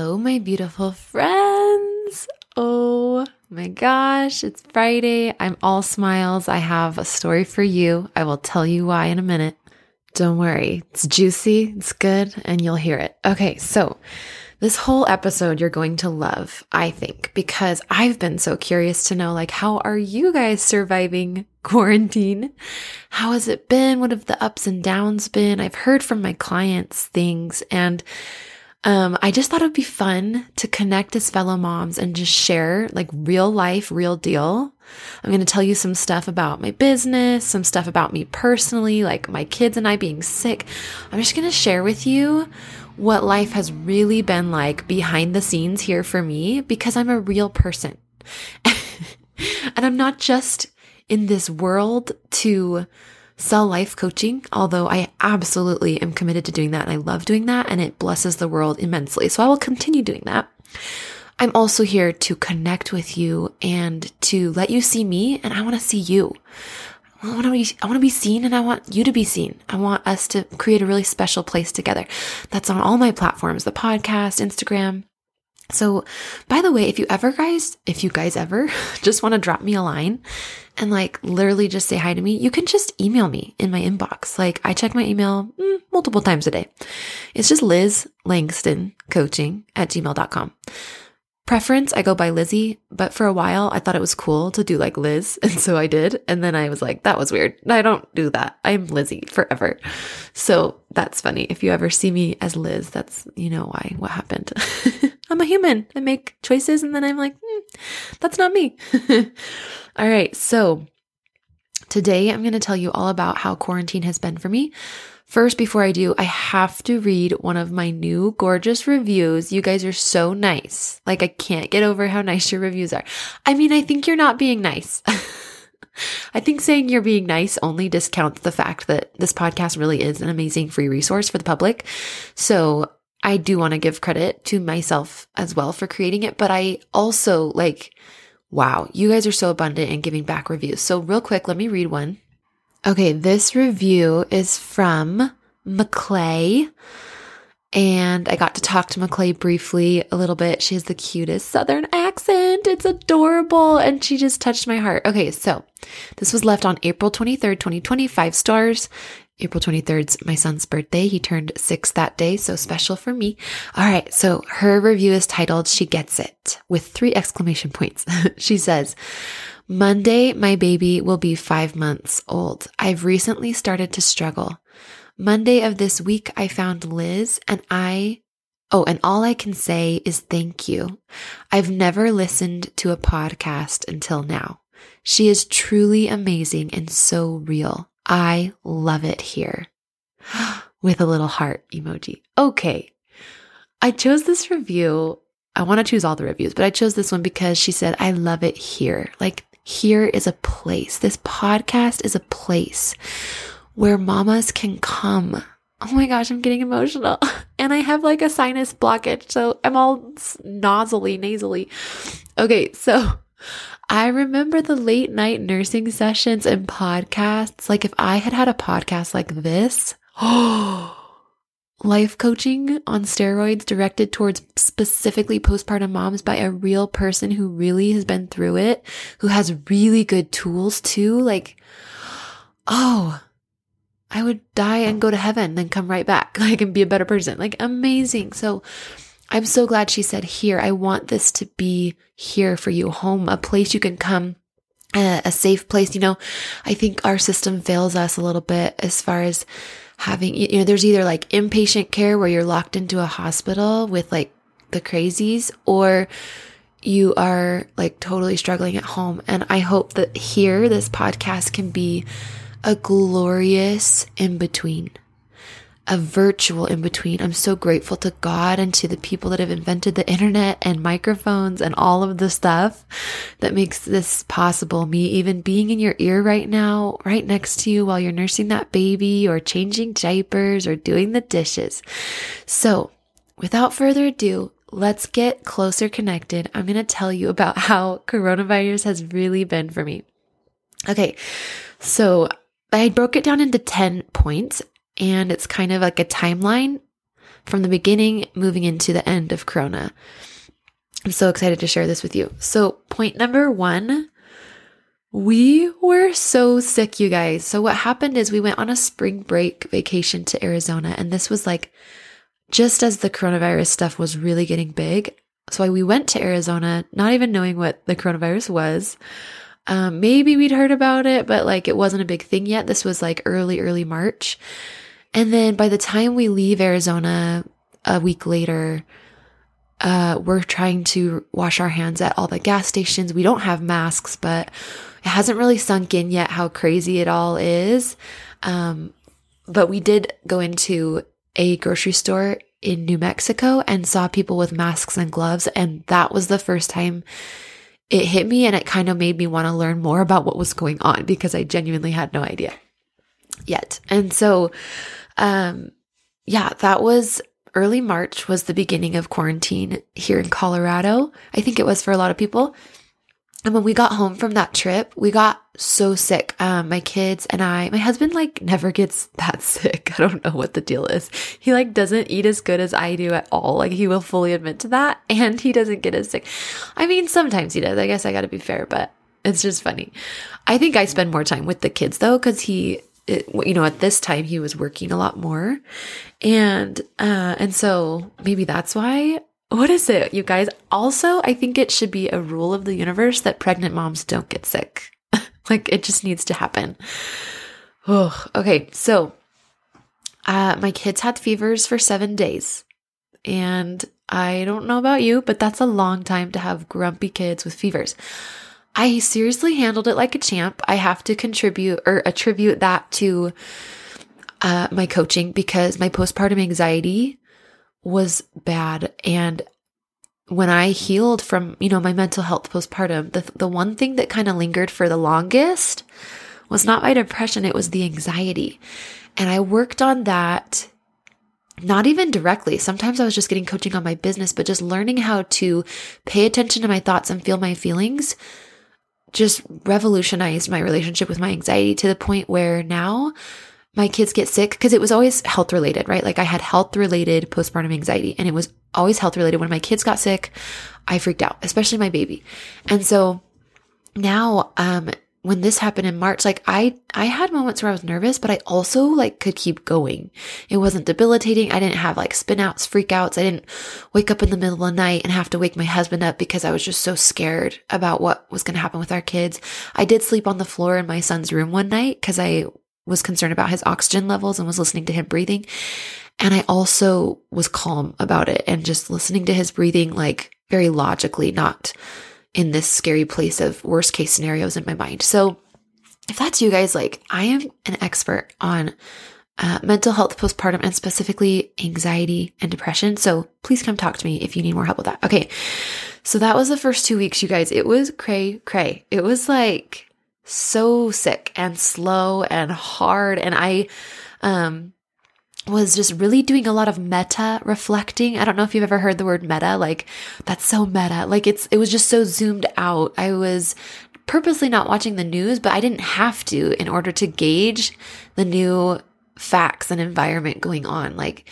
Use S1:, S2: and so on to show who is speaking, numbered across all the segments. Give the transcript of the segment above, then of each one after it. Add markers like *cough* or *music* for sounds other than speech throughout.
S1: Hello, my beautiful friends. Oh my gosh, it's Friday. I'm all smiles. I have a story for you. I will tell you why in a minute. Don't worry, it's juicy, it's good, and you'll hear it. Okay, so this whole episode you're going to love, I think, because I've been so curious to know like, how are you guys surviving *laughs* quarantine? How has it been? What have the ups and downs been? I've heard from my clients things and um, I just thought it would be fun to connect as fellow moms and just share like real life, real deal. I'm going to tell you some stuff about my business, some stuff about me personally, like my kids and I being sick. I'm just going to share with you what life has really been like behind the scenes here for me because I'm a real person. *laughs* and I'm not just in this world to sell life coaching, although I absolutely am committed to doing that and I love doing that and it blesses the world immensely. So I will continue doing that. I'm also here to connect with you and to let you see me and I want to see you. I want to be, I want to be seen and I want you to be seen. I want us to create a really special place together. That's on all my platforms, the podcast, Instagram, so, by the way, if you ever guys, if you guys ever *laughs* just want to drop me a line and like literally just say hi to me, you can just email me in my inbox. Like I check my email mm, multiple times a day. It's just Liz Langston coaching at gmail.com. Preference, I go by Lizzie, but for a while I thought it was cool to do like Liz. *laughs* And so I did. And then I was like, that was weird. I don't do that. I'm Lizzie forever. So that's funny. If you ever see me as Liz, that's, you know, why, what happened. *laughs* I'm a human. I make choices and then I'm like, hmm, that's not me. *laughs* all right. So today I'm going to tell you all about how quarantine has been for me. First, before I do, I have to read one of my new gorgeous reviews. You guys are so nice. Like, I can't get over how nice your reviews are. I mean, I think you're not being nice. *laughs* I think saying you're being nice only discounts the fact that this podcast really is an amazing free resource for the public. So I do want to give credit to myself as well for creating it, but I also like, wow, you guys are so abundant in giving back reviews. So, real quick, let me read one. Okay, this review is from McClay. And I got to talk to McClay briefly a little bit. She has the cutest Southern accent. It's adorable. And she just touched my heart. Okay, so this was left on April 23rd, 2020, five stars. April 23rd's my son's birthday. He turned six that day, so special for me. All right, so her review is titled She Gets It with three exclamation points. *laughs* she says, Monday, my baby will be five months old. I've recently started to struggle. Monday of this week, I found Liz and I Oh, and all I can say is thank you. I've never listened to a podcast until now. She is truly amazing and so real. I love it here. *gasps* With a little heart emoji. Okay. I chose this review. I want to choose all the reviews, but I chose this one because she said, I love it here. Like, here is a place. This podcast is a place where mamas can come. Oh my gosh, I'm getting emotional. *laughs* And I have like a sinus blockage, so I'm all nasally, nasally. Okay, so I remember the late night nursing sessions and podcasts. Like if I had had a podcast like this, *gasps* oh, life coaching on steroids directed towards specifically postpartum moms by a real person who really has been through it, who has really good tools too. Like, oh, I would die and go to heaven, then come right back, *laughs* like, and be a better person. Like, amazing. So I'm so glad she said, Here, I want this to be here for you, home, a place you can come a, a safe place. You know, I think our system fails us a little bit as far as having, you know, there's either like inpatient care where you're locked into a hospital with like the crazies or you are like totally struggling at home. And I hope that here, this podcast can be a glorious in between a virtual in between. I'm so grateful to God and to the people that have invented the internet and microphones and all of the stuff that makes this possible. Me even being in your ear right now, right next to you while you're nursing that baby or changing diapers or doing the dishes. So without further ado, let's get closer connected. I'm going to tell you about *laughs* how coronavirus has really been for me. Okay. So I broke it down into 10 points and it's kind of like a timeline from the beginning moving into the end of Corona. I'm so excited to share this with you. So, point number one, we were so sick, you guys. So, what happened is we went on a spring break vacation to Arizona, and this was like just as the coronavirus stuff was really getting big. So, we went to Arizona, not even knowing what the coronavirus was. Um, maybe we'd heard about it, but like it wasn't a big thing yet. This was like early, early March. And then by the time we leave Arizona a week later, uh, we're trying to wash our hands at all the gas stations. We don't have masks, but it hasn't really sunk in yet how crazy it all is. Um, but we did go into a grocery store in New Mexico and saw people with masks and gloves. And that was the first time it hit me. And it kind of made me want to learn more about what was going on because I genuinely had no idea yet. And so, um, yeah, that was early March was the beginning of quarantine here in Colorado. I think it was for a lot of people. And when we got home from that trip, we got so sick. Um, my kids and I, my husband like never gets that *laughs* sick. I don't know what the deal is. He like doesn't eat as good as I do at all. Like he will fully admit to that. *laughs* And he doesn't get as sick. I mean, sometimes he does. I guess I gotta be fair, but it's just funny. I think I spend more time with the kids though, cause he it, you know, at this time he was working a lot more. And, uh, and so maybe that's why. What is it, you guys? Also, I think it should be a rule of the universe that pregnant moms don't get sick. *laughs* like it just needs to happen. Oh, okay. So, uh, my kids had fevers for seven days. And I don't know about you, but that's a long time to have grumpy kids with fevers. I seriously handled it like a champ. I have to contribute or attribute that to uh, my coaching because my postpartum anxiety was bad. And when I healed from, you know, my mental health postpartum, the, the one thing that kind of lingered for the longest was not my depression, it was the anxiety. And I worked on that not even directly. Sometimes I was just getting coaching on my business, but just learning how to pay attention to my thoughts and feel my feelings just revolutionized my relationship with my anxiety to the point where now my kids get sick because it was always health related, right? Like I had health related postpartum anxiety and it was always health related. When my kids got sick, I freaked out, especially my baby. And so now, um, when this happened in March, like I, I had moments where I was nervous, but I also like could keep going. It wasn't debilitating. I didn't have like spinouts, freakouts. I didn't wake up in the middle of the night and have to wake my husband up because I was just so scared about what was going to happen with our kids. I did sleep on the floor in my son's room one night because I was concerned about his oxygen levels and was listening to him breathing. And I also was calm about it and just listening to his breathing, like very logically, not in this scary place of worst case scenarios in my mind. So if that's you guys, like I am an expert on uh, mental health postpartum and specifically anxiety and depression. So please come talk to me if you need more help with that. Okay. So that was the first two weeks, you guys. It was cray cray. It was like so sick and slow and hard. And I, um, was just really doing a lot of meta reflecting. I don't know if you've ever heard the word meta, like that's so meta. Like it's, it was just so zoomed out. I was purposely not watching the news, but I didn't have to in order to gauge the new facts and environment going on. Like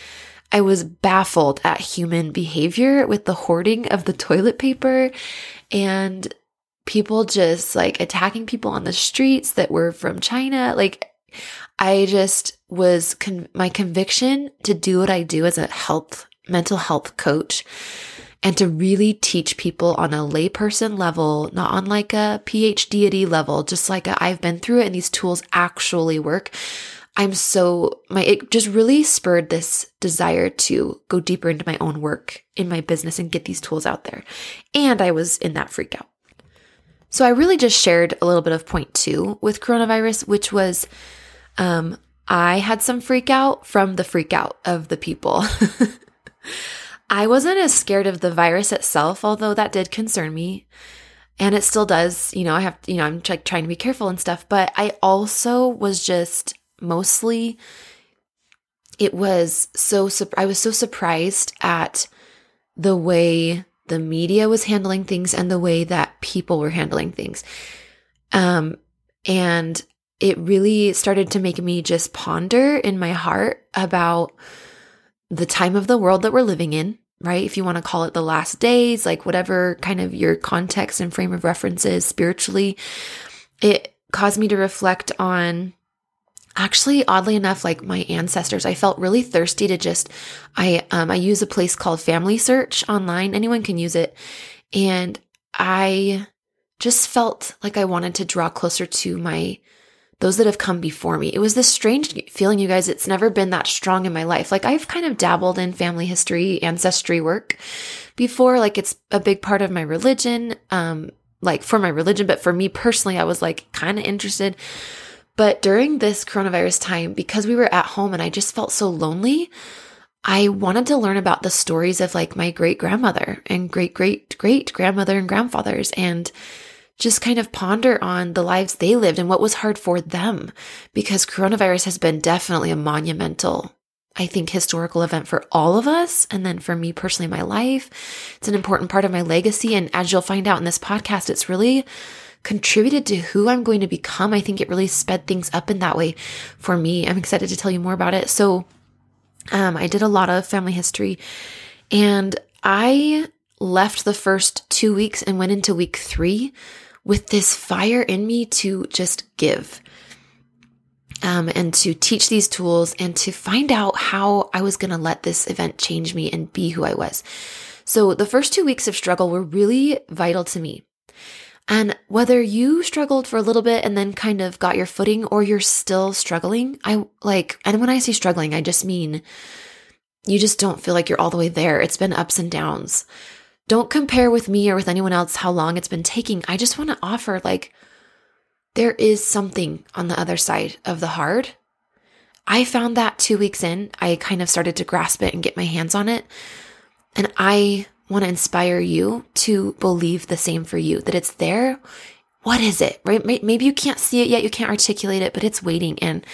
S1: I was baffled at human behavior with the hoarding of the toilet paper and people just like attacking people on the streets that were from China. Like I just was con- my conviction to do what I do as a health, mental health coach and to really teach people on a layperson level, not on like a PhD level, just like i have been through it and these tools actually work. I'm so my it just really spurred this desire to go deeper into my own work in my business and get these tools out there. And I was in that freak out. So I really just shared a little bit of point 2 with coronavirus which was um I had some freak out from the freak out of the people. *laughs* I wasn't as scared of the virus itself, although that did concern me. And it still does. You know, I have, you know, I'm like trying to be careful and stuff, but I also was just mostly, it was so, I was so surprised at the way the media was handling things and the way that people were handling things. Um, and it really started to make me just ponder in my heart about the time of the world that we're living in, right? If you want to call it the last days, like whatever kind of your context and frame of reference is spiritually, it caused me to reflect on actually oddly enough like my ancestors. I felt really thirsty to just i um i use a place called family search online. Anyone can use it. And i just felt like i wanted to draw closer to my those that have come before me. It was this strange feeling, you guys. It's never been that strong in my life. Like I've kind of dabbled in family history, ancestry work before. Like it's a big part of my religion, um, like for my religion. But for me personally, I was like kind of interested. But during this coronavirus time, because we were at home and I just felt so lonely, I wanted to learn about the stories of like my great grandmother and great great great grandmother and grandfathers and just kind of ponder on the lives they lived and what was hard for them because coronavirus has been definitely a monumental I think historical event for all of us. And then for me personally, my life, it's an important part of my legacy. And as you'll find out in this podcast, it's really contributed to who I'm going to become. I think it really sped things up in that way for me. I'm excited to tell you more about it. So, um, I did a lot of family history and I left the first two weeks and went into week three with this fire in me to just give. Um, and to teach these tools and to find out how I was going to let this event change me and be who I was. So the first two weeks of struggle were really vital to me. And whether you struggled for a little bit and then kind of got your footing or you're still struggling, I like, and when I say struggling, I just mean you just don't feel like you're all the way there. It's been ups and downs. Don't compare with me or with anyone else how long it's been taking. I just want to offer like there is something on the other side of the hard. I found that two weeks in, I kind of started to grasp it and get my hands on it. And I want to inspire you to believe the same for you that it's there. What is it? Right? Maybe you can't see it yet. You can't articulate it, but it's waiting. And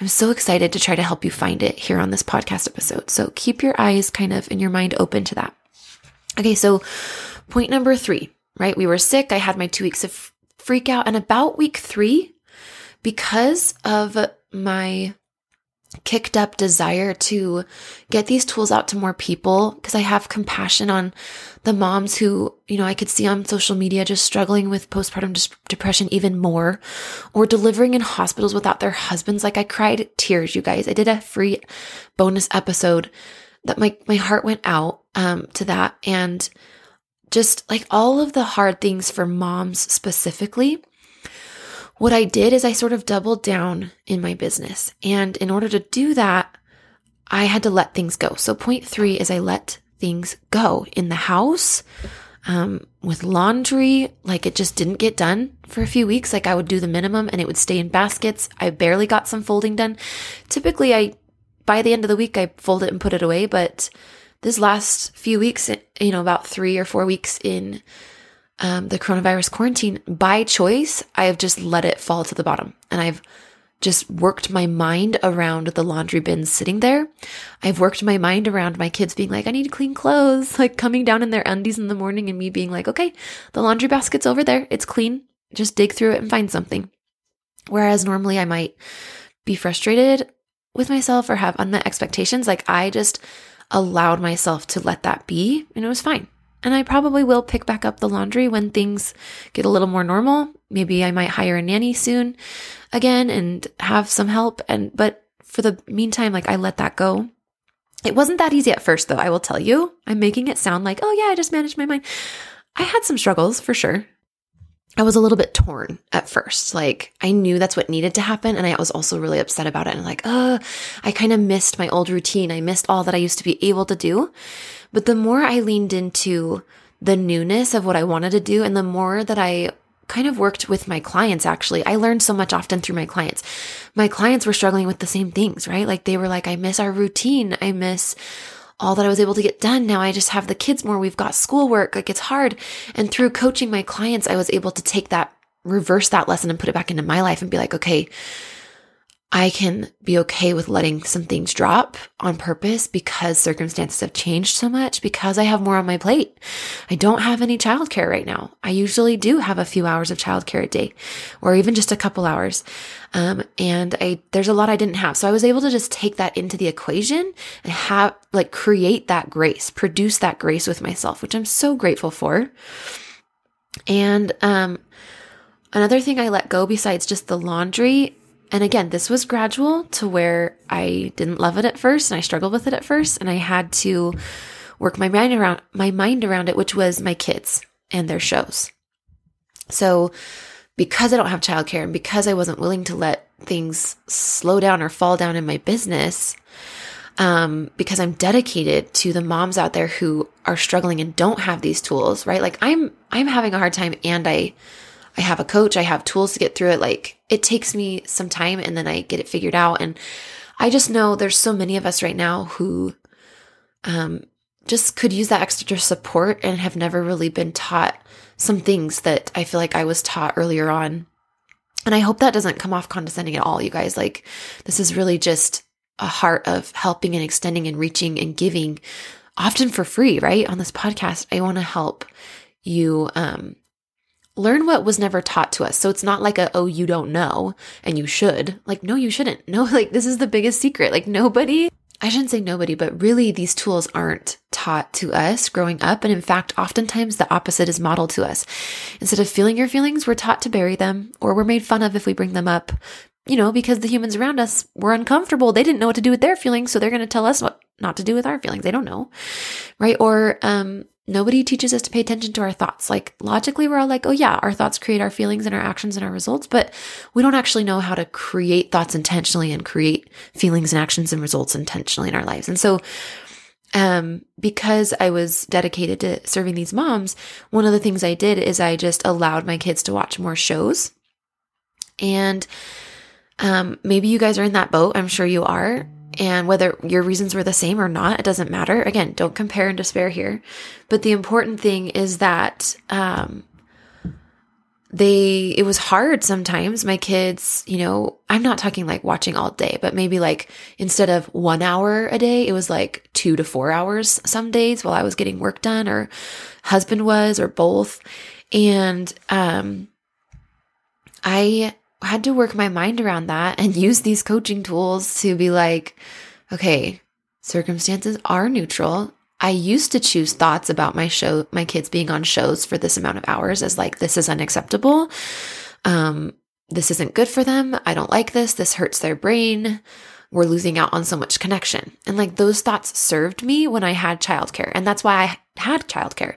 S1: I'm so excited to try to help you find it here on this podcast episode. So keep your eyes kind of in your mind open to that. Okay, so point number three, right? We were sick. I had my two weeks of freak out. And about week three, because of my kicked up desire to get these tools out to more people, because I have compassion on the moms who, you know, I could see on social media just struggling with postpartum depression even more or delivering in hospitals without their husbands. Like I cried tears, you guys. I did a free bonus episode that my, my heart went out um, to that. And just like all of the hard things for moms specifically, what I did is I sort of doubled down in my business. And in order to do that, I had to let things go. So, point three is I let things go in the house. Um, with laundry, like it just didn't get done for a few weeks. Like I would do the minimum and it would stay in baskets. I barely got some folding done. Typically, I by the end of the week, I fold it and put it away. But this last few weeks, you know, about three or four weeks in um, the coronavirus quarantine, by choice, I have just let it fall to the bottom. And I've just worked my mind around the laundry bin sitting there. I've worked my mind around my kids being like, I need to clean clothes, *laughs* like coming down in their undies in the morning and me being like, okay, the laundry basket's over there. It's clean. Just dig through it and find something. Whereas normally I might be frustrated with myself or have unmet expectations. Like I just allowed myself to let that be and it was fine. And I probably will pick back up the laundry when things get a little more normal. Maybe I might hire a nanny soon again and have some help. And, but for the meantime, like I let that go. It wasn't that easy at first, though, I will tell you. I'm making it sound like, oh, yeah, I just managed my mind. I had some struggles for sure. I was a little bit torn at first. Like I knew that's what needed to happen. And I was also really upset about it. And like, uh, I kind of missed my old routine. I missed all that I used to be able to do. But the more I leaned into the newness of what I wanted to do and the more that I kind of worked with my clients actually. I learned so much often through my clients. My clients were struggling with the same things, right? Like they were like, I miss our routine. I miss all that I was able to get done. Now I just have the kids more. We've got schoolwork. Like it's hard. And through coaching my clients, I was able to take that, reverse that lesson and put it back into my life and be like, okay, I can be okay with letting some things drop on purpose because circumstances have changed so much, because I have more on my plate. I don't have any childcare right now. I usually do have a few hours of childcare a day or even just a couple hours. Um, and I, there's a lot I didn't have. So I was able to just take that into the equation and have, like, create that grace, produce that grace with myself, which I'm so grateful for. And, um, another thing I let go besides just the laundry and again, this was gradual to where I didn't love it at first and I struggled with it at first and I had to work my mind around my mind around it, which was my kids and their shows. So because I don't have childcare and because I wasn't willing to let things slow down or fall down in my business, um, because I'm dedicated to the moms out there who are struggling and don't have these tools, right? Like I'm, I'm having a hard time and I, I have a coach, I have tools to get through it. Like it takes me some time and then I get it figured out. And I just know there's so many of us right now who um, just could use that extra support and have never really been taught some things that I feel like I was taught earlier on. And I hope that doesn't come off condescending at all, you guys. Like, this is really just a heart of helping and extending and reaching and giving, often for free, right? On this podcast, I want to help you um, learn what was never taught to us. So it's not like a, oh, you don't know and you should. Like, no, you shouldn't. No, *laughs* like, this is the biggest secret. Like, nobody, I shouldn't say nobody, but really these tools aren't taught to us growing up. And in fact, oftentimes the opposite is modeled to us. Instead of feeling your feelings, we're taught to bury them or we're made fun of if we bring them up, you know, because the humans around us were uncomfortable. They didn't know what to do with their feelings. So they're going to tell us what not to do with our feelings. They don't know. Right. Or, um, Nobody teaches us to pay attention to our thoughts. Like logically, we're all like, oh yeah, our thoughts create our feelings and our actions and our results, but we don't actually know how to create thoughts intentionally and create feelings and actions and results intentionally in our lives. And so, um, because I was dedicated to serving these moms, one of the things I did is I just allowed my kids to watch more shows. And, um, maybe you guys are in that boat. I'm sure you are. And whether your reasons were the same or not, it doesn't matter. Again, don't compare and despair here. But the important thing is that, um, they, it was hard sometimes. My kids, you know, I'm not talking like watching all day, but maybe like instead of one hour a day, it was like two to four hours some days while I was getting work done or husband was or both. And, um, I had to work my mind around that and use these coaching tools to be like, okay, circumstances are neutral. I used to choose thoughts about my show, my kids being on shows for this amount of hours as like, this is unacceptable. Um, this isn't good for them. I don't like this. This hurts their brain. We're losing out on so much connection. And like those thoughts served me when I had childcare. And that's why I had childcare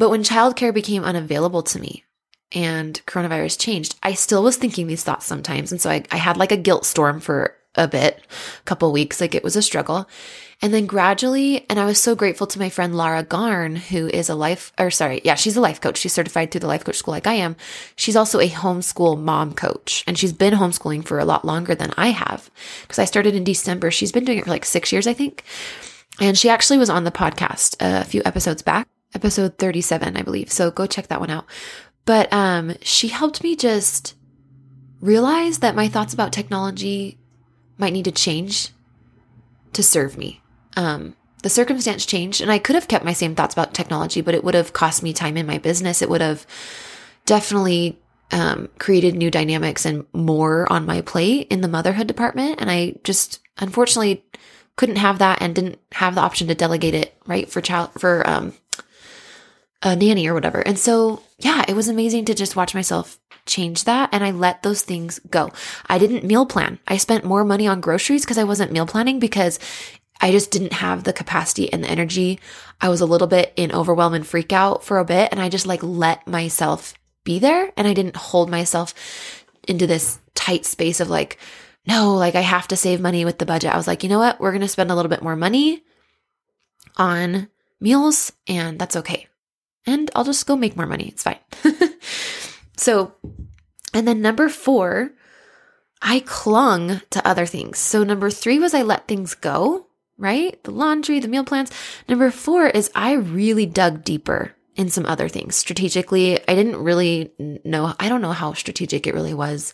S1: But when childcare became unavailable to me and coronavirus changed, I still was thinking these thoughts sometimes. And so I, I had like a guilt storm for a bit, a couple weeks, like it was a struggle. And then gradually, and I was so grateful to my friend Lara Garn, who is a life, or sorry, yeah, she's a life coach. She's certified through the life coach school like I am. She's also a homeschool mom coach, and she's been homeschooling for a lot longer than I have because I started in December. She's been doing it for like six years, I think. And she actually was on the podcast a few episodes back, episode 37, I believe. So go check that one out. But um, she helped me just realize that my thoughts about technology might need to change to serve me. Um, the circumstance changed, and I could have kept my same thoughts about technology, but it would have cost me time in my business. It would have definitely um, created new dynamics and more on my plate in the motherhood department. And I just unfortunately couldn't have that and didn't have the option to delegate it right for child for um, a nanny or whatever. And so, yeah, it was amazing to just watch myself change that and I let those things go. I didn't meal plan. I spent more money on groceries because I wasn't meal planning because I just didn't have the capacity and the energy. I was a little bit in overwhelm and freak out for a bit and I just like let myself be there and I didn't hold myself into this tight space of like, no, like I have to save money with the budget. I was like, you know what? We're going to spend a little bit more money on meals and that's okay. And I'll just go make more money. It's fine. *laughs* so, and then number four, I clung to other things. So number three was I let things go right? The laundry, the meal plans. Number four is I really dug deeper in some other things strategically. I didn't really know, I don't know how strategic it really was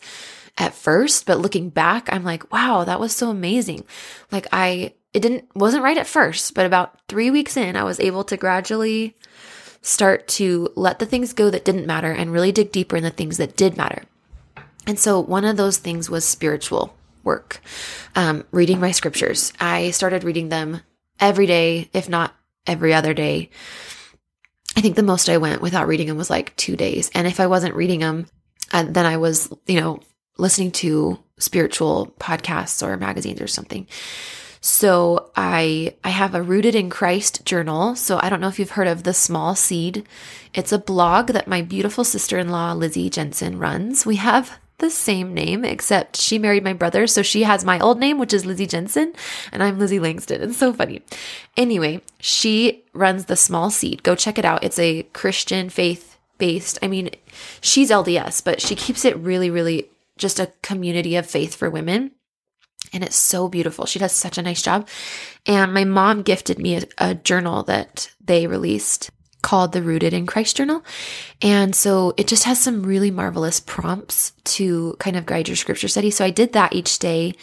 S1: at first, but looking back, I'm like, wow, that was so amazing. Like I, it didn't, wasn't right at first, but about three weeks in, I was able to gradually start to let the things go that didn't matter and really dig deeper in the things that did matter. And so one of those things was spiritual work, um, reading my scriptures. I started reading them every day, if not every other day. I think the most I went without reading them was like two days. And if I wasn't reading them, uh, then I was, you know, listening to spiritual podcasts or magazines or something. So I I have a rooted in Christ journal. So I don't know if you've heard of the Small Seed. It's a blog that my beautiful sister-in-law Lizzie Jensen runs. We have the same name, except she married my brother. So she has my old name, which is Lizzie Jensen, and I'm Lizzie Langston. It's so funny. Anyway, she runs the Small Seed. Go check it out. It's a Christian faith based. I mean, she's LDS, but she keeps it really, really just a community of faith for women. And it's so beautiful. She does such a nice job. And my mom gifted me a, a journal that they released called the Rooted in Christ Journal. And so it just has some really marvelous prompts to kind of guide your scripture study. So I did that each day.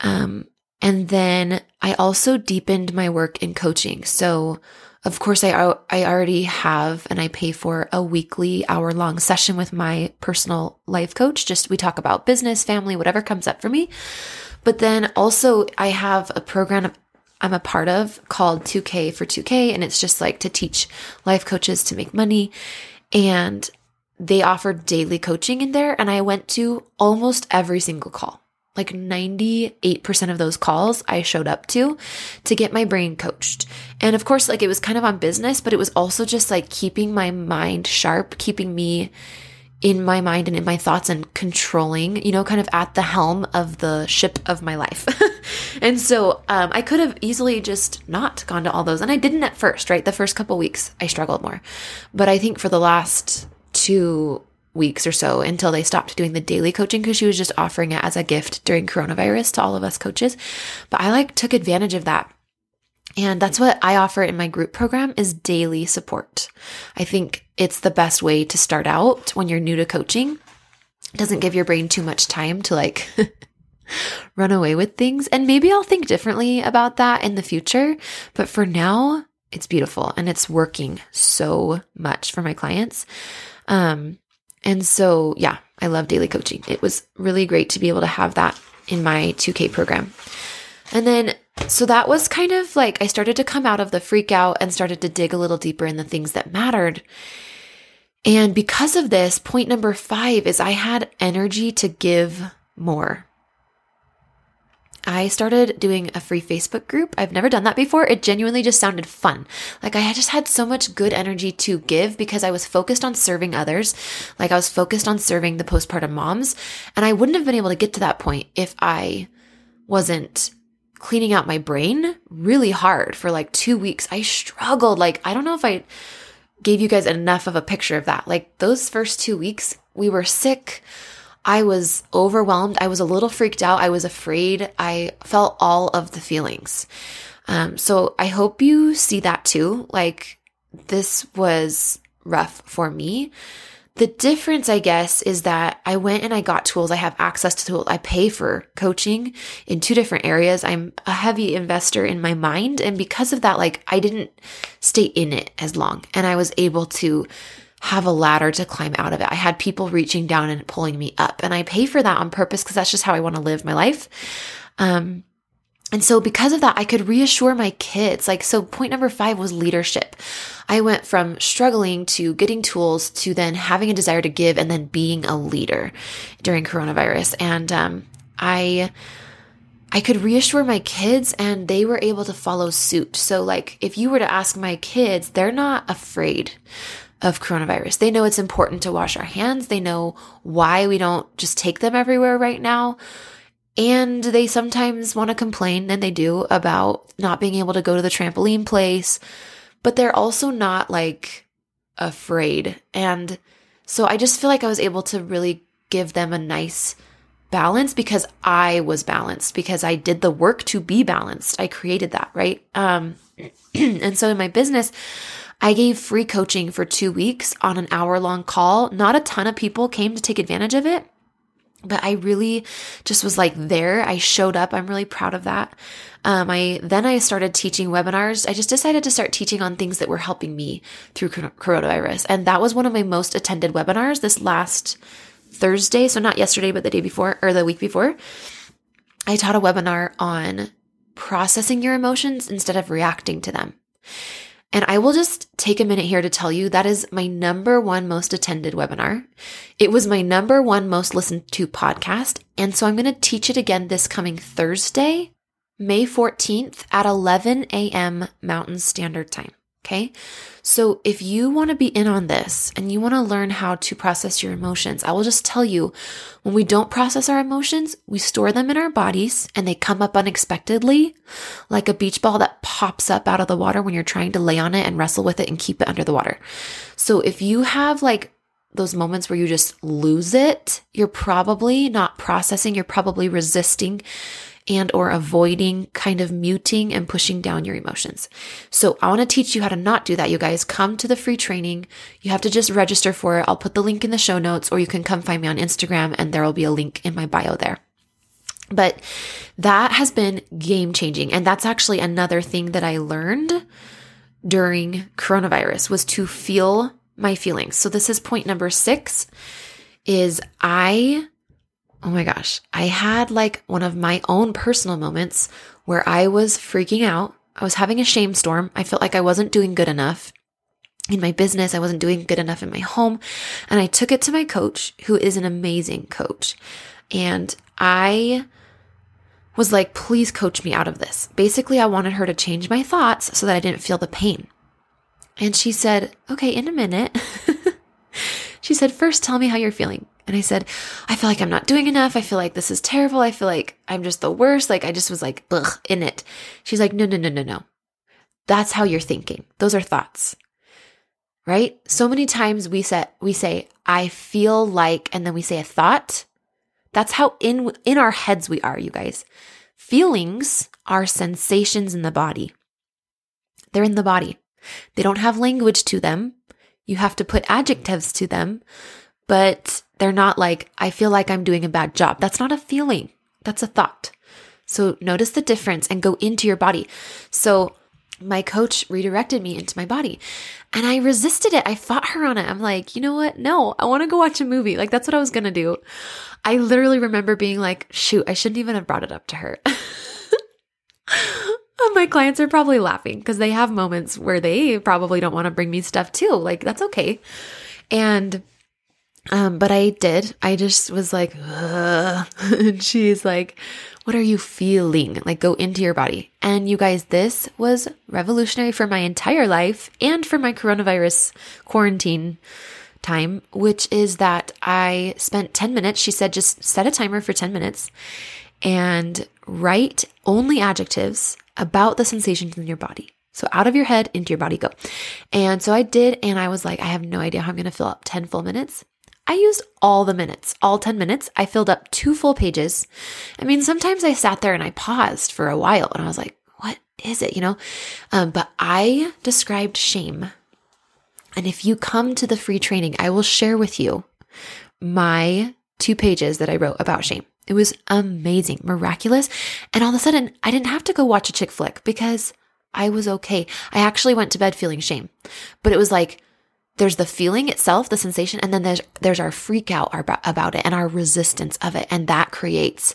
S1: Um, and then I also deepened my work in coaching. So of course, I, I already have and I pay for a weekly hour long session with my personal life coach. Just we talk about business, family, whatever comes up for me. But then also I have a program I'm a part of called 2K for 2K. And it's just like to teach life coaches to make money. And they offer daily coaching in there. And I went to almost every single call. Like 98% of those calls I showed up to to get my brain coached. And of course, like it was kind of on business, but it was also just like keeping my mind sharp, keeping me in my mind and in my thoughts and controlling, you know, kind of at the helm of the ship of my life. *laughs* and so um, I could have easily just not gone to all those. And I didn't at first, right? The first couple weeks, I struggled more. But I think for the last two weeks or so until they stopped doing the daily coaching because she was just offering it as a gift during coronavirus to all of us coaches. But I like took advantage of that and that's what I offer in my group program is daily support. I think it's the best way to start out when you're new to coaching. It doesn't give your brain too much time to like *laughs* run away with things. And maybe I'll think differently about that in the future. But for now, it's beautiful and it's working so much for my clients. Um, and so, yeah, I love daily coaching. It was really great to be able to have that in my 2K program. And then so that was kind of like I started to come out of the freak out and started to dig a little deeper in the things that mattered. And because of this, point number five is I had energy to give more. I started doing a free Facebook group. I've never done that before. It genuinely just sounded fun. Like I just had so much good energy to give because I was focused on serving others. Like I was focused on serving the postpartum moms. And I wouldn't have been able to get to that point if I wasn't cleaning out my brain really hard for like two weeks. I struggled. Like, I don't know if I gave you guys enough of a picture of that. Like, those first two weeks, we were sick. I was overwhelmed. I was a little freaked out. I was afraid. I felt all of the feelings. Um, so I hope you see that too. Like, this was rough for me. The difference, I guess, is that I went and I got tools. I have access to tools. I pay for coaching in two different areas. I'm a heavy investor in my mind. And because of that, like I didn't stay in it as long and I was able to have a ladder to climb out of it. I had people reaching down and pulling me up and I pay for that on purpose because that's just how I want to live my life. Um, and so because of that, I could reassure my kids. Like, so point number five was leadership. I went from struggling to getting tools to then having a desire to give and then being a leader during coronavirus. And, um, I, I could reassure my kids and they were able to follow suit. So like, if you were to ask my kids, they're not afraid of coronavirus. They know it's important to wash our hands. They know why we don't just take them everywhere right now. And they sometimes want to complain, and they do, about not being able to go to the trampoline place, but they're also not like afraid. And so I just feel like I was able to really give them a nice balance because I was balanced, because I did the work to be balanced. I created that, right? Um, *clears throat* and so in my business, I gave free coaching for two weeks on an hour long call. Not a ton of people came to take advantage of it, but I really just was like there. I showed up. I'm really proud of that. Um, I then I started teaching webinars. I just decided to start teaching on things that were helping me through coronavirus, and that was one of my most attended webinars this last Thursday. So not yesterday, but the day before or the week before. I taught a webinar on processing your emotions instead of reacting to them. And I will just take a minute here to tell you that is my number one most attended webinar. It was my number one most listened to podcast. And so I'm going to teach it again this coming Thursday, May 14th at 11 a.m. Mountain Standard Time. Okay. So if you want to be in on this and you want to learn how to process your emotions, I will just tell you when we don't process our emotions, we store them in our bodies and they come up unexpectedly, like a beach ball that pops up out of the water when you're trying to lay on it and wrestle with it and keep it under the water. So if you have like those moments where you just lose it, you're probably not processing, you're probably resisting and or avoiding kind of muting and pushing down your emotions. So I want to teach you how to not do that. You guys come to the free training. You have to just register for it. I'll put the link in the show notes or you can come find me on Instagram and there will be a link in my bio there. But that has been game changing. And that's actually another thing that I learned during coronavirus was to feel my feelings. So this is point number six is I oh my gosh, I had like one of my own personal moments where I was freaking out. I was having a shame storm. I felt like I wasn't doing good enough in my business. I wasn't doing good enough in my home. And I took it to my coach, who is an amazing coach. And I was like, please coach me out of this. Basically, I wanted her to change my thoughts so that I didn't feel the pain. And she said, okay, in a minute. *laughs* she said, first tell me how you're feeling. And I said, I feel like I'm not doing enough. I feel like this is terrible. I feel like I'm just the worst. Like I just was like, ugh, in it. She's like, no, no, no, no, no. That's how you're thinking. Those are thoughts. Right? So many times we say, we say, I feel like, and then we say a thought. That's how in, in our heads we are, you guys. Feelings are sensations in the body. They're in the body. They don't have language to them. You have to put adjectives to them, but they're not like, I feel like I'm doing a bad job. That's not a feeling, that's a thought. So notice the difference and go into your body. So my coach redirected me into my body and I resisted it. I fought her on it. I'm like, you know what? No, I want to go watch a movie. Like, that's what I was going to do. I literally remember being like, shoot, I shouldn't even have brought it up to her. *laughs* my clients are probably laughing because they have moments where they probably don't want to bring me stuff too. Like, that's okay. And Um, but I did. I just was like, *laughs* and she's like, what are you feeling? Like, go into your body. And you guys, this was revolutionary for my entire life and for my coronavirus quarantine time, which is that I spent 10 minutes. She said, just set a timer for 10 minutes and write only adjectives about the sensations in your body. So out of your head, into your body, go. And so I did, and I was like, I have no idea how I'm going to fill up 10 full minutes. I used all the minutes, all 10 minutes. I filled up two full pages. I mean, sometimes I sat there and I paused for a while and I was like, what is it? You know? Um, but I described shame. And if you come to the free training, I will share with you my two pages that I wrote about shame. It was amazing, miraculous. And all of a sudden, I didn't have to go watch a chick flick because I was okay. I actually went to bed feeling shame, but it was like, there's the feeling itself, the sensation, and then there's there's our freak out about it and our resistance of it, and that creates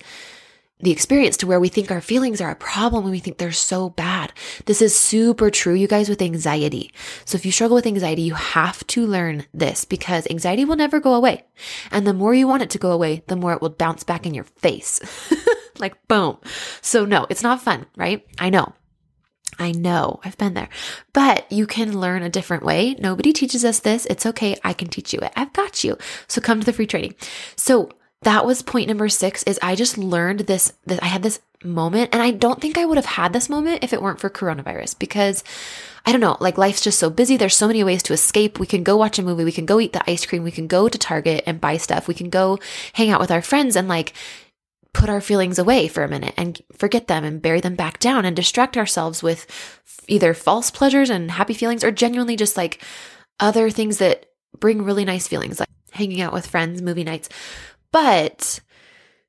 S1: the experience to where we think our feelings are a problem and we think they're so bad. This is super true, you guys, with anxiety. So if you struggle with anxiety, you have to learn this because anxiety will never go away. And the more you want it to go away, the more it will bounce back in your face. *laughs* like boom. So no, it's not fun, right? I know. I know I've been there, but you can learn a different way. Nobody teaches us this. It's okay. I can teach you it. I've got you. So come to the free training. So that was point number six is I just learned this, that I had this moment and I don't think I would have had this moment if it weren't for coronavirus because I don't know, like life's just so busy. There's so many ways to escape. We can go watch a movie. We can go eat the ice cream. We can go to Target and buy stuff. We can go hang out with our friends and like put our feelings away for a minute and forget them and bury them back down and distract ourselves with either false pleasures and happy feelings or genuinely just like other things that bring really nice feelings, like hanging out with friends, movie nights. But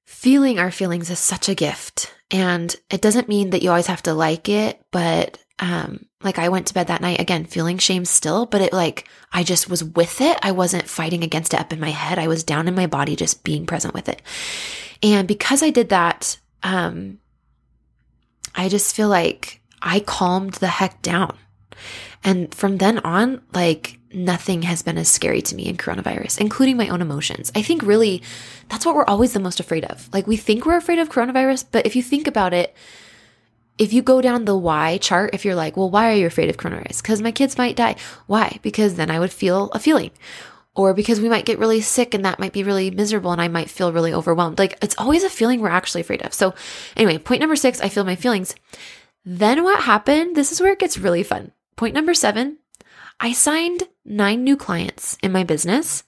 S1: feeling our feelings is such a gift. And it doesn't mean that you always have to like it, but um, like I went to bed that night again, feeling shame still, but it like I just was with it. I wasn't fighting against it up in my head. I was down in my body, just being present with it. And because I did that, um, I just feel like I calmed the heck down. And from then on, like nothing has been as scary to me in coronavirus, including my own emotions. I think really that's what we're always the most afraid of. Like we think we're afraid of coronavirus, but if you think about it, if you go down the why chart, if you're like, well, why are you afraid of coronavirus? Because my kids might die. Why? Because then I would feel a feeling or because we might get really sick and that might be really miserable and I might feel really overwhelmed. Like it's always a feeling we're actually afraid of. So, anyway, point number six, I feel my feelings. Then what happened? This is where it gets really fun. Point number seven, I signed nine new clients in my business.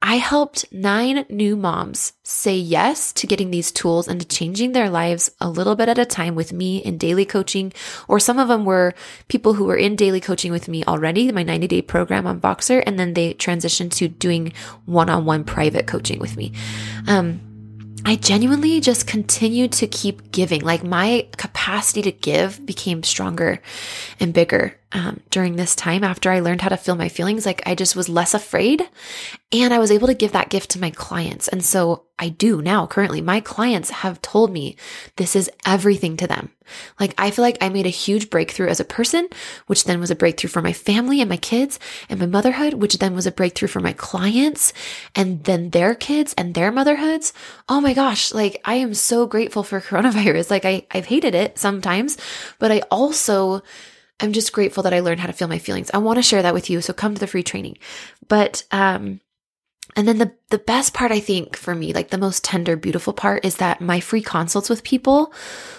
S1: I helped nine new moms say yes to getting these tools and to changing their lives a little bit at a time with me in daily coaching. Or some of them were people who were in daily coaching with me already, my 90 day program on Voxer, and then they transitioned to doing one on one private coaching with me. Um, I genuinely just continued to keep giving. Like my capacity to give became stronger and bigger um, during this time after I learned how to feel my feelings. Like I just was less afraid and I was able to give that gift to my clients. And so I do now currently. My clients have told me this is everything to them. Like I feel like I made a huge breakthrough as a person, which then was a breakthrough for my family and my kids and my motherhood, which then was a breakthrough for my clients and then their kids and their motherhoods. Oh my gosh. Like I am so grateful for *laughs* coronavirus. Like I, I've hated it sometimes, but I also I'm just grateful that I learned how to feel my feelings. I want to share that with you. So come to the free training. But, um, and then the, the best part, I think for me, like the most tender, beautiful part is that my free consults with people,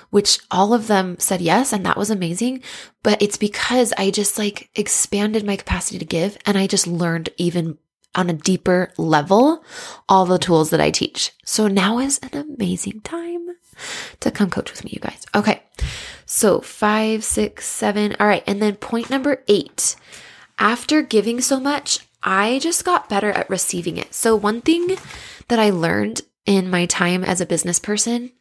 S1: which all of them said yes. And that was amazing. But it's because I just like expanded my capacity to give and I just learned even on a deeper level all the tools that I teach. So now is an amazing time to come coach with me, you guys. Okay. So five, six, seven. All right. And then point number eight. After giving so much, I just got better at receiving it. So one thing that I learned in my time as a business person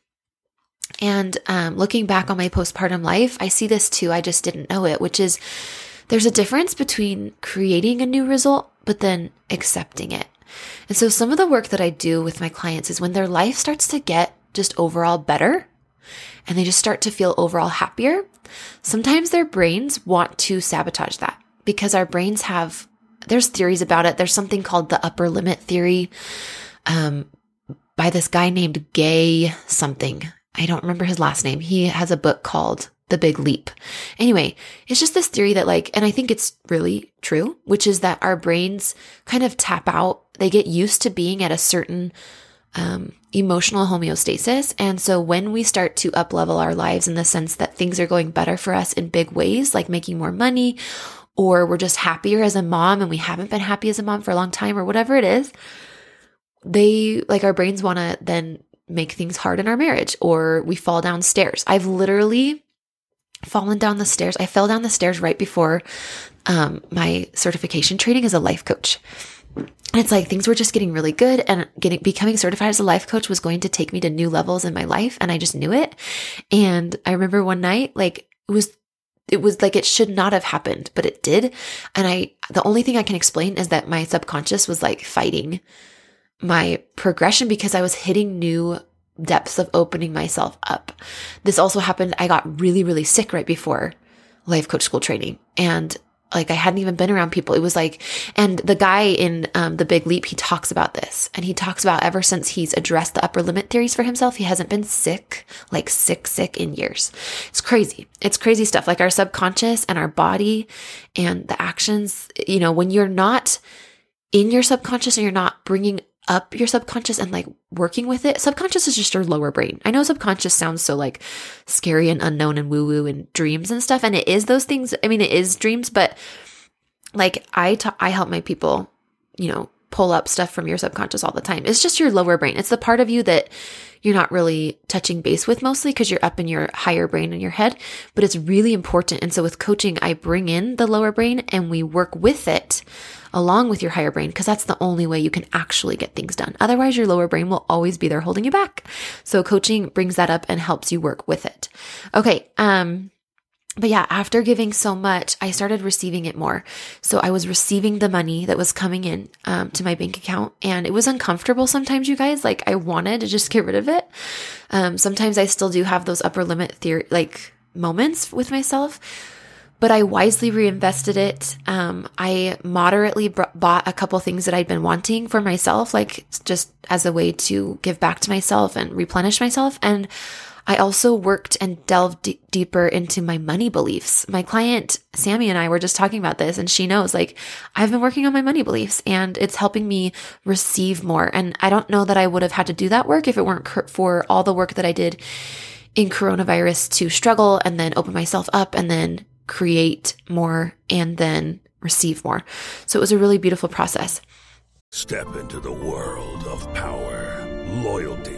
S1: and um, looking back on my postpartum life, I see this too. I just didn't know it, which is there's a difference between creating a new result, but then accepting it. And so some of the work that I do with my clients is when their life starts to get just overall better, and they just start to feel overall happier, sometimes their brains want to sabotage that because our brains have there's theories about it. There's something called the upper limit theory um, by this guy named Gay something. I don't remember his last name. He has a book called The Big Leap. Anyway, it's just this theory that, like, and I think it's really true, which is that our brains kind of tap out. They get used to being at a certain um, emotional homeostasis. And so when we start to up level our lives in the sense that things are going better for us in big ways, like making more money, or we're just happier as a mom and we haven't been happy as a mom for a long time, or whatever it is, they like our brains want to then make things hard in our marriage, or we fall downstairs. I've literally fallen down the stairs. I fell down the stairs right before um, my certification training as a life coach. And it's like things were just getting really good and getting becoming certified as a life coach was going to take me to new levels in my life and I just knew it. And I remember one night like it was it was like it should not have happened, but it did. And I the only thing I can explain is that my subconscious was like fighting my progression because I was hitting new depths of opening myself up. This also happened I got really really sick right before life coach school training and like I hadn't even been around people. It was like, and the guy in um, the Big Leap, he talks about this, and he talks about ever since he's addressed the upper limit theories for himself, he hasn't been sick, like sick, sick in years. It's crazy. It's crazy stuff. Like our subconscious and our body and the actions. You know, when you're not in your subconscious and you're not bringing up your subconscious and like working with it. Subconscious is just your lower brain. I know subconscious sounds so like scary and unknown and woo woo and dreams and stuff. And it is those things. I mean, it is dreams, but like I ta- I help my people, you know, pull up stuff from your subconscious all the time. It's just your lower brain. It's the part of you that you're not really touching base with mostly because you're up in your higher brain in your head, but it's really important. And so with coaching, I bring in the lower brain and we work with it along with your higher brain because that's the only way you can actually get things done. Otherwise, your lower brain will always be there holding you back. So coaching brings that up and helps you work with it. Okay. Um, but yeah, after giving so much, I started receiving it more. So I was receiving the money that was coming in um, to my bank account, and it was uncomfortable sometimes, you guys. Like I wanted to just get rid of it. Um, sometimes I still do have those upper limit theory, like moments with myself but I wisely reinvested it. Um, I moderately bought a couple things that I'd been wanting for myself, like just as a way to give back to myself and replenish myself. And I also worked and delved d- deeper into my money beliefs. My client, Sammy, and I were just talking about this, and she knows like I've been working on my money beliefs and it's helping me receive more. And I don't know that I would have had to do that work if it weren't for all the work that I did in coronavirus to struggle and then open myself up and then create more, and then receive more. So it was a really beautiful process.
S2: Step into the world of power, loyalty,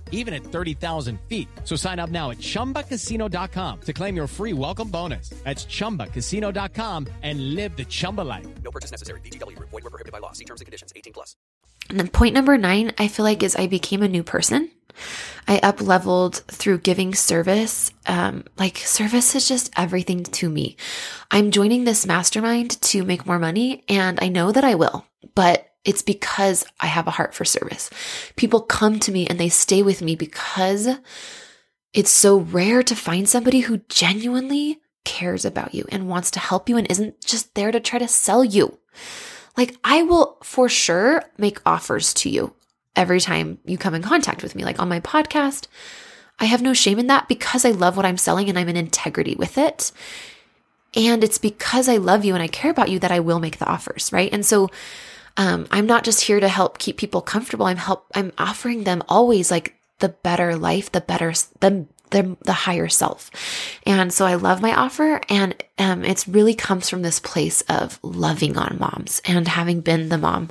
S3: even at 30,000 feet. So sign up now at ChumbaCasino.com to claim your free welcome bonus. That's ChumbaCasino.com and live the Chumba life.
S4: No purchase necessary. VGW. Void were prohibited by law. See terms and conditions. 18 plus.
S1: And then point number nine, I feel like is I became a new person. I up leveled through giving service. Um, like service is just everything to me. I'm joining this mastermind to make more money and I know that I will, but it's because I have a heart for service. People come to me and they stay with me because it's so rare to find somebody who genuinely cares about you and wants to help you and isn't just there to try to sell you. Like, I will for sure make offers to you every time you come in contact with me, like on my podcast. I have no shame in that because I love what I'm selling and I'm in integrity with it. And it's because I love you and I care about you that I will make the offers, right? And so, um, I'm not just here to help keep people comfortable. I'm help. I'm offering them always like the better life, the better, the the, the higher self. And so I love my offer. And um, it's really comes from this place of loving on moms and having been the mom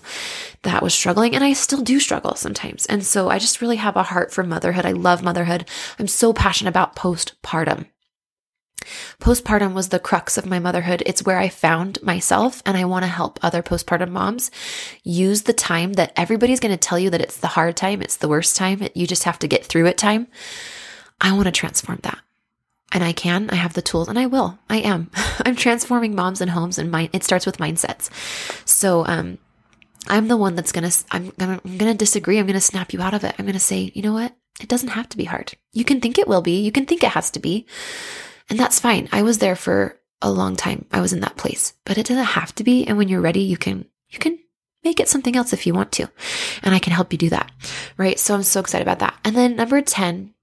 S1: that was struggling. And I still do struggle sometimes. And so I just really have a heart for motherhood. I love motherhood. I'm so passionate about postpartum. Postpartum was the crux of my motherhood. It's where I found myself, and I want to help other postpartum moms use the time that everybody's going to tell you that it's the hard time, it's the worst time, you just have to get through it time. I want to transform that. And I can, I have the tools, and I will. I am. *laughs* I'm transforming moms and homes, and mind, it starts with mindsets. So, um, I'm the one that's gonna, I'm I'm gonna disagree. I'm gonna snap you out of it. I'm gonna say, you know what? It doesn't have to be hard. You can think it will be. You can think it has to be. And that's fine. I was there for a long time. I was in that place, but it doesn't have to be. And when you're ready, you can, you can make it something else if you want to. And I can help you do that. Right. So I'm so excited about that. And then number 10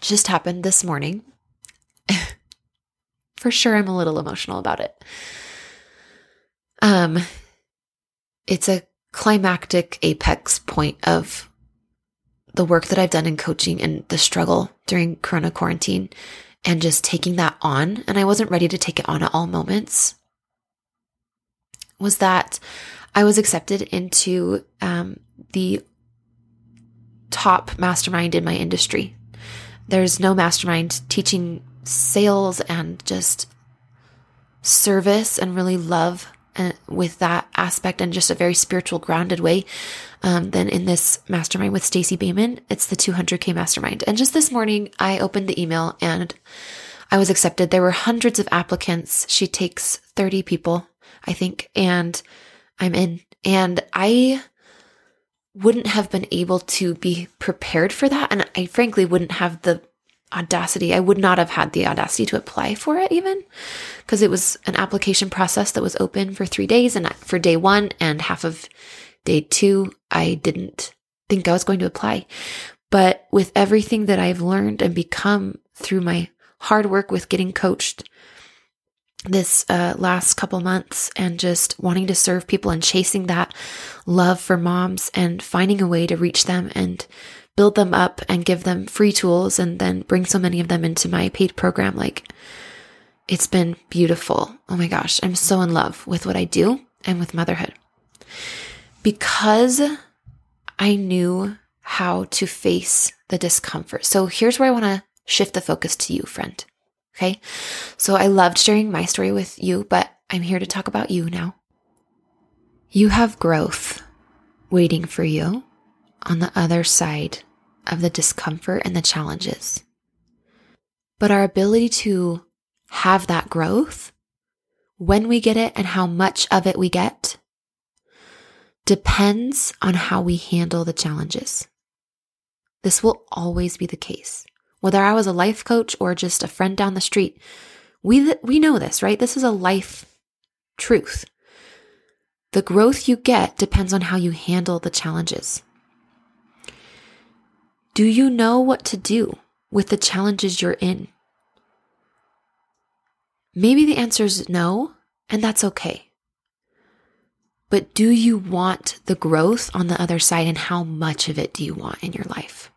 S1: just happened this morning. *laughs* for sure, I'm a little emotional about it. Um, it's a climactic apex point of the work that I've done in coaching and the struggle during Corona quarantine and just taking that on. And I wasn't ready to take it on at all moments. Was that I was accepted into um, the top mastermind in my industry. There's no mastermind teaching sales and just service and really love and uh, with that aspect and just a very spiritual grounded way um, than in this mastermind with Stacey Boehman. It's the 200k mastermind. And just this morning, I opened the email and I was accepted. There were hundreds of applicants. She takes 30 people, I think, and I'm in. And I wouldn't have been able to be prepared for that. And I frankly wouldn't have the audacity. I would not have had the audacity to apply for it even because it was an application process that was open for three days. And for day one and half of day two, I didn't think I was going to apply. But with everything that I've learned and become through my hard work with getting coached this uh, last couple months and just wanting to serve people and chasing that love for moms and finding a way to reach them and build them up and give them free tools and then bring so many of them into my paid program. Like, it's been beautiful. Oh my gosh, I'm so in love with what I do and with motherhood. Because I knew how to face the discomfort. So here's where I want to shift the focus to you, friend. Okay. So I loved sharing my story with you, but I'm here to talk about you now. You have growth waiting for you on the other side of the discomfort and the challenges. But our ability to have that growth, when we get it and how much of it we get, depends on how we handle the challenges. This will always be the case. Whether I was a life coach or just a friend down the street, we, we know this, right? This is a life truth. The growth you get depends on how you handle the challenges. Do you know what to do with the challenges you're in? Maybe the answer is no, and that's okay. But do you want the growth on the other side, and how much of it do you want in your life?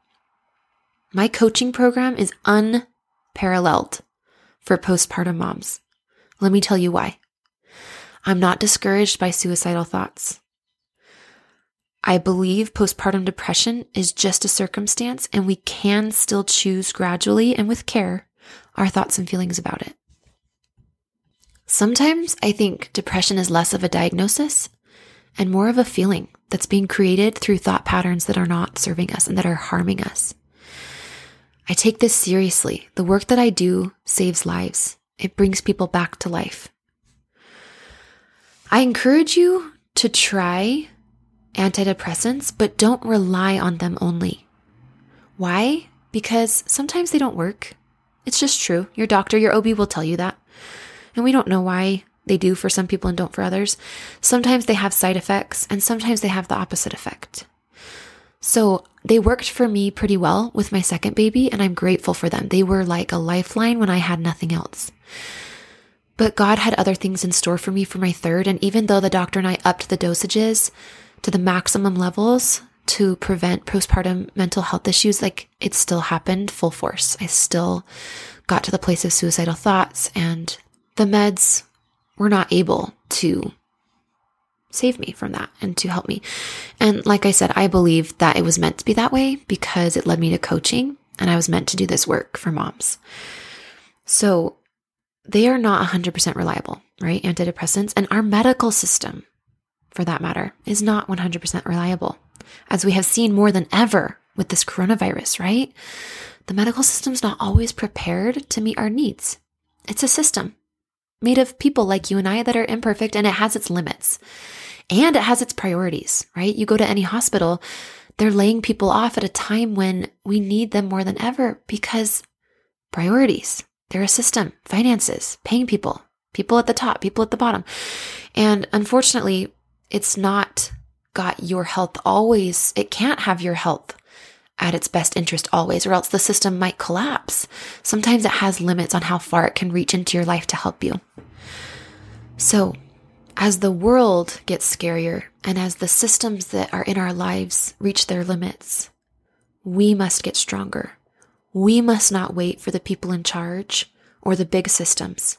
S1: My coaching program is unparalleled for postpartum moms. Let me tell you why. I'm not discouraged by suicidal thoughts. I believe postpartum depression is just a circumstance and we can still choose gradually and with care our thoughts and feelings about it. Sometimes I think depression is less of a diagnosis and more of a feeling that's being created through thought patterns that are not serving us and that are harming us. I take this seriously. The work that I do saves lives. It brings people back to life. I encourage you to try antidepressants, but don't rely on them only. Why? Because sometimes they don't work. It's just true. Your doctor, your OB will tell you that. And we don't know why they do for some people and don't for others. Sometimes they have side effects, and sometimes they have the opposite effect. So they worked for me pretty well with my second baby, and I'm grateful for them. They were like a lifeline when I had nothing else. But God had other things in store for me for my third, and even though the doctor and I upped the dosages, to the maximum levels, to prevent postpartum mental health issues, like it still happened full force. I still got to the place of suicidal thoughts, and the meds were not able to save me from that and to help me. And like I said, I believe that it was meant to be that way because it led me to coaching and I was meant to do this work for moms. So they are not 100% reliable, right? Antidepressants and our medical system, for that matter, is not 100% reliable, as we have seen more than ever with this coronavirus, right? The medical system's not always prepared to meet our needs. It's a system made of people like you and I that are imperfect and it has its limits and it has its priorities, right? You go to any hospital, they're laying people off at a time when we need them more than ever because priorities, they're a system, finances, paying people, people at the top, people at the bottom. And unfortunately, it's not got your health always, it can't have your health at its best interest always, or else the system might collapse. Sometimes it has limits on how far it can reach into your life to help you. So, as the world gets scarier and as the systems that are in our lives reach their limits, we must get stronger. We must not wait for the people in charge or the big systems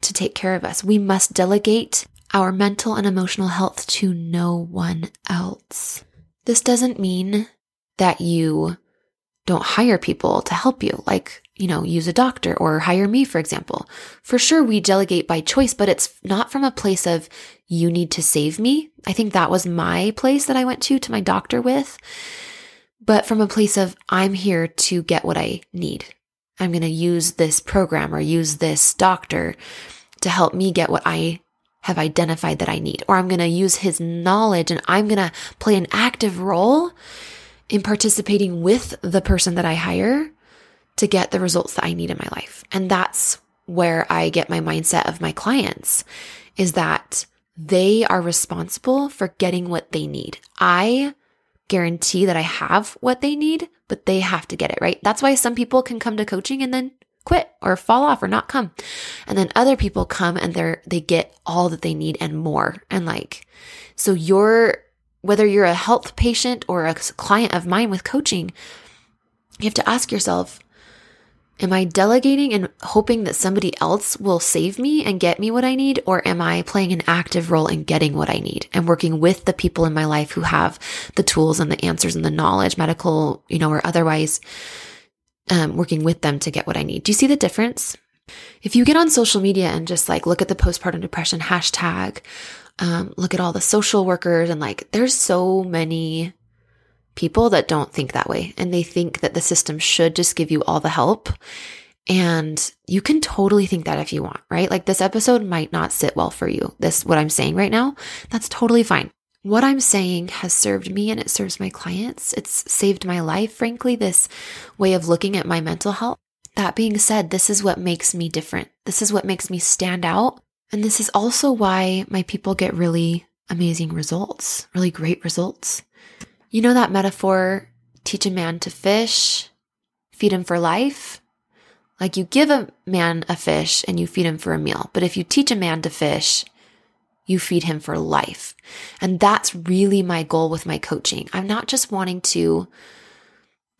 S1: to take care of us. We must delegate our mental and emotional health to no one else. This doesn't mean that you don't hire people to help you, like, you know, use a doctor or hire me, for example. For sure, we delegate by choice, but it's not from a place of you need to save me. I think that was my place that I went to, to my doctor with, but from a place of I'm here to get what I need. I'm going to use this program or use this doctor to help me get what I have identified that I need, or I'm going to use his knowledge and I'm going to play an active role in participating with the person that I hire to get the results that I need in my life. And that's where I get my mindset of my clients is that they are responsible for getting what they need. I guarantee that I have what they need, but they have to get it, right? That's why some people can come to coaching and then quit or fall off or not come. And then other people come and they're they get all that they need and more. And like so you're whether you're a health patient or a client of mine with coaching, you have to ask yourself, am I delegating and hoping that somebody else will save me and get me what I need? Or am I playing an active role in getting what I need and working with the people in my life who have the tools and the answers and the knowledge, medical, you know, or otherwise, um, working with them to get what I need? Do you see the difference? If you get on social media and just like look at the postpartum depression hashtag um, look at all the social workers and like there's so many people that don't think that way. And they think that the system should just give you all the help. And you can totally think that if you want right? Like this episode might not sit well for you. This what i'm saying right now that's totally fine what i'm saying has served me and it serves my clients it's saved my life frankly this way of looking at my mental health that being said this is what makes me different this is what makes me stand out and this is also why my people get really amazing results, really great results. You know that metaphor teach a man to fish, feed him for life? Like you give a man a fish and you feed him for a meal. But if you teach a man to fish, you feed him for life. And that's really my goal with my coaching. I'm not just wanting to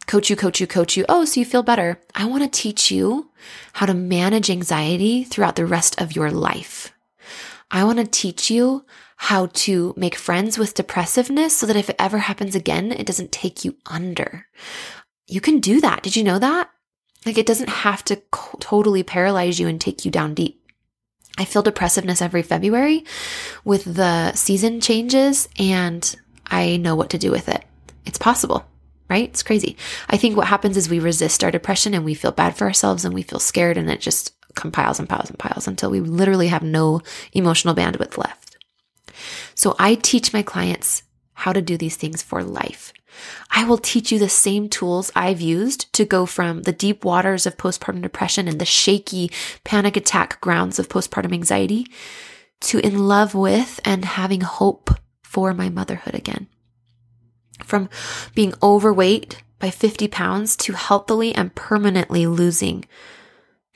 S1: coach you, coach you, coach you. Oh, so you feel better. I want to teach you how to manage anxiety throughout the rest of your life. I want to teach you how to make friends with depressiveness so that if it ever happens again, it doesn't take you under. You can do that. Did you know that? Like it doesn't have to co- totally paralyze you and take you down deep. I feel depressiveness every February with the season changes and I know what to do with it. It's possible right? It's crazy. I think what happens is we resist our depression and we feel bad for ourselves and we feel scared and it just compiles and piles and piles until we literally have no emotional bandwidth left. So I teach my clients how to do these things for life. I will teach you the same tools I've used to go from the deep waters of postpartum depression and the shaky panic attack grounds of postpartum anxiety to in love with and having hope for my motherhood again from being overweight by 50 pounds to healthily and permanently losing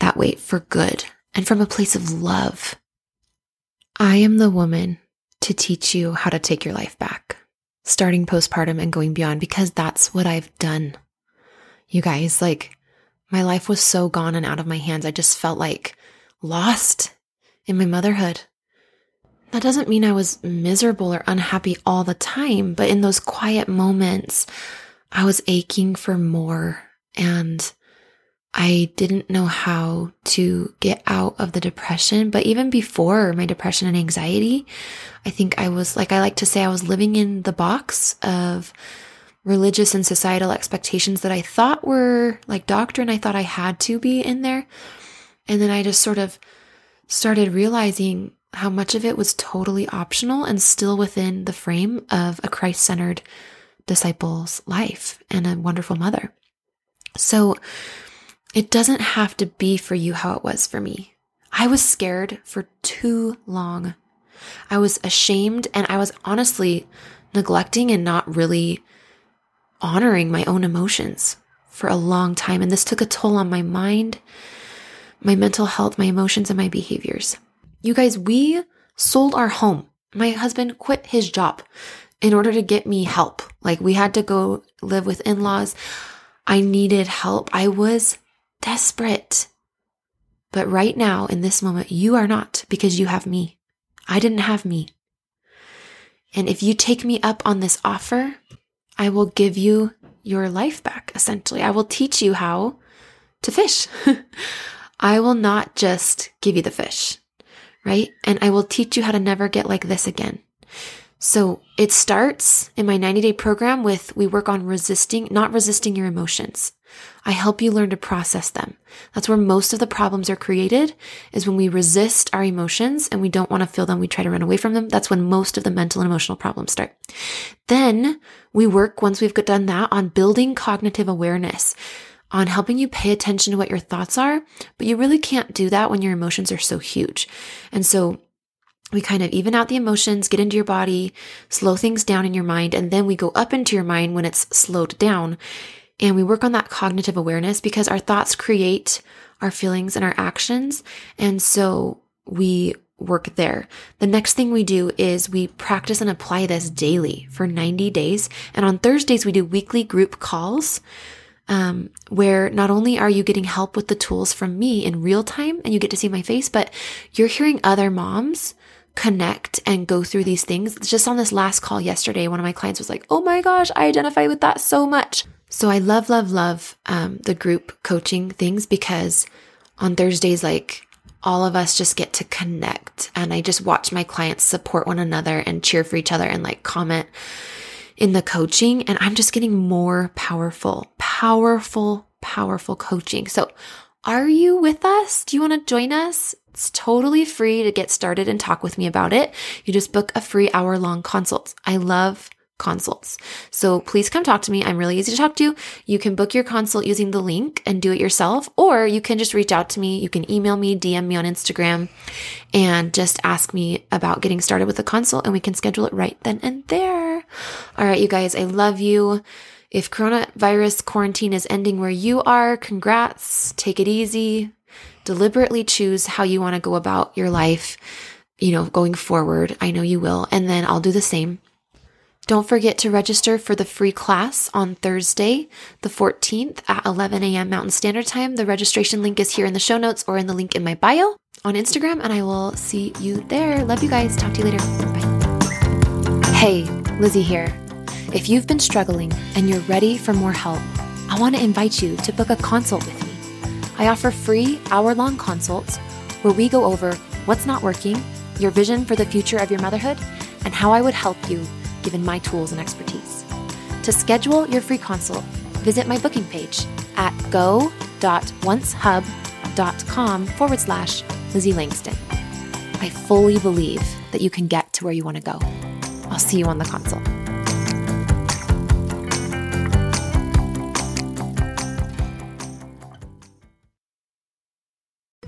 S1: that weight for good and from a place of love. I am the woman to teach you how to take your life back. Starting postpartum and going beyond because that's what I've done. You guys, like, my life was so gone and out of my hands. I just felt like lost in my motherhood. That doesn't mean I was miserable or unhappy all the time, but in those quiet moments, I was aching for more and I didn't know how to get out of the depression. But even before my depression and anxiety, I think I was like, I like to say I was living in the box of religious and societal expectations that I thought were like doctrine. I thought I had to be in there. And then I just sort of started realizing how much of it was totally optional and still within the frame of a Christ centered disciple's life and a wonderful mother. So it doesn't have to be for you how it was for me. I was scared for too long. I was ashamed and I was honestly neglecting and not really honoring my own emotions for a long time. And this took a toll on my mind, my mental health, my emotions, and my behaviors. You guys, we sold our home. My husband quit his job in order to get me help. Like we had to go live with in laws. I needed help. I was desperate. But right now, in this moment, you are not because you have me. I didn't have me. And if you take me up on this offer, I will give you your life back, essentially. I will teach you how to fish. *laughs* I will not just give you the fish right? And I will teach you how to never get like this again. So it starts in my 90 day program with we work on resisting, not resisting your emotions. I help you learn to process them. That's where most of the problems are created is when we resist our emotions and we don't want to feel them. We try to run away from them. That's when most of the mental and emotional problems start. Then we work once we've done that on building cognitive awareness on helping you pay attention to what your thoughts are, but you really can't do that when your emotions are so huge. And so we kind of even out the emotions, get into your body, slow things down in your mind, and then we go up into your mind when it's slowed down. And we work on that cognitive awareness because our thoughts create our feelings and our actions. And so we work there. The next thing we do is we practice and apply this daily for 90 days. And on Thursdays, we do weekly group calls um, where not only are you getting help with the tools from me in real time and you get to see my face, but you're hearing other moms connect and go through these things. Just on this last call yesterday, one of my clients was like, Oh my gosh, I identify with that so much. So I love, love, love um, the group coaching things because on Thursdays, like all of us just get to connect and I just watch my clients support one another and cheer for each other and like comment in the coaching and I'm just getting more powerful, powerful, powerful coaching. So are you with us? Do you want to join us? It's totally free to get started and talk with me about it. You just book a free hour long consult. I love consults. So please come talk to me. I'm really easy to talk to. You can book your consult using the link and do it yourself, or you can just reach out to me. You can email me, DM me on Instagram, and just ask me about getting started with a consult, and we can schedule it right then and there. All right, you guys, I love you. If coronavirus quarantine is ending where you are, congrats. Take it easy. Deliberately choose how you want to go about your life, you know, going forward. I know you will. And then I'll do the same. Don't forget to register for the free class on Thursday, the 14th at 11 a.m. Mountain Standard Time. The registration link is here in the show notes or in the link in my bio on Instagram, and I will see you there. Love you guys. Talk to you later. Bye. Hey, Lizzie here. If you've been struggling and you're ready for more help, I want to invite you to book a consult with me. I offer free hour long consults where we go over what's not working, your vision for the future of your motherhood, and how I would help you given my tools and expertise. To schedule your free consult, visit my booking page at go.oncehub.com forward slash Lizzie Langston. I fully believe that you can get to where you want to go. I'll see you on the consult.